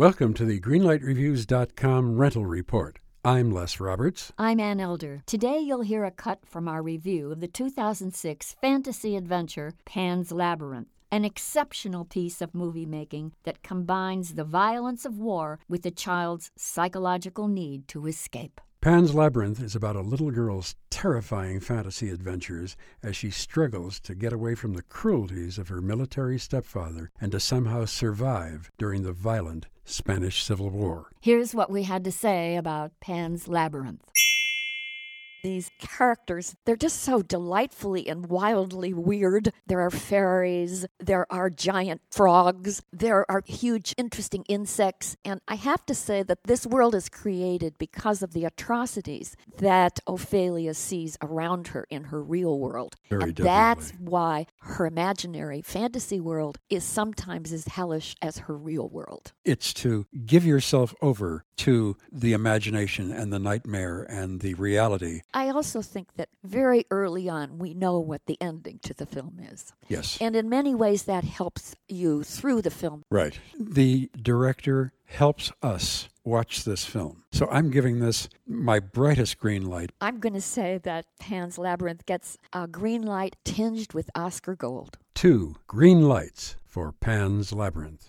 Welcome to the GreenlightReviews.com rental report. I'm Les Roberts. I'm Ann Elder. Today you'll hear a cut from our review of the 2006 fantasy adventure Pan's Labyrinth, an exceptional piece of movie making that combines the violence of war with the child's psychological need to escape. Pan's Labyrinth is about a little girl's terrifying fantasy adventures as she struggles to get away from the cruelties of her military stepfather and to somehow survive during the violent Spanish Civil War. Here's what we had to say about Pan's Labyrinth. These characters, they're just so delightfully and wildly weird. There are fairies, there are giant frogs, there are huge, interesting insects. And I have to say that this world is created because of the atrocities that Ophelia sees around her in her real world. Very and definitely. that's why her imaginary fantasy world is sometimes as hellish as her real world. It's to give yourself over to the imagination and the nightmare and the reality. I also think that very early on we know what the ending to the film is. Yes. And in many ways, that helps you through the film. Right. The director helps us watch this film. So I'm giving this my brightest green light. I'm going to say that Pan's Labyrinth gets a green light tinged with Oscar gold. Two green lights for Pan's Labyrinth.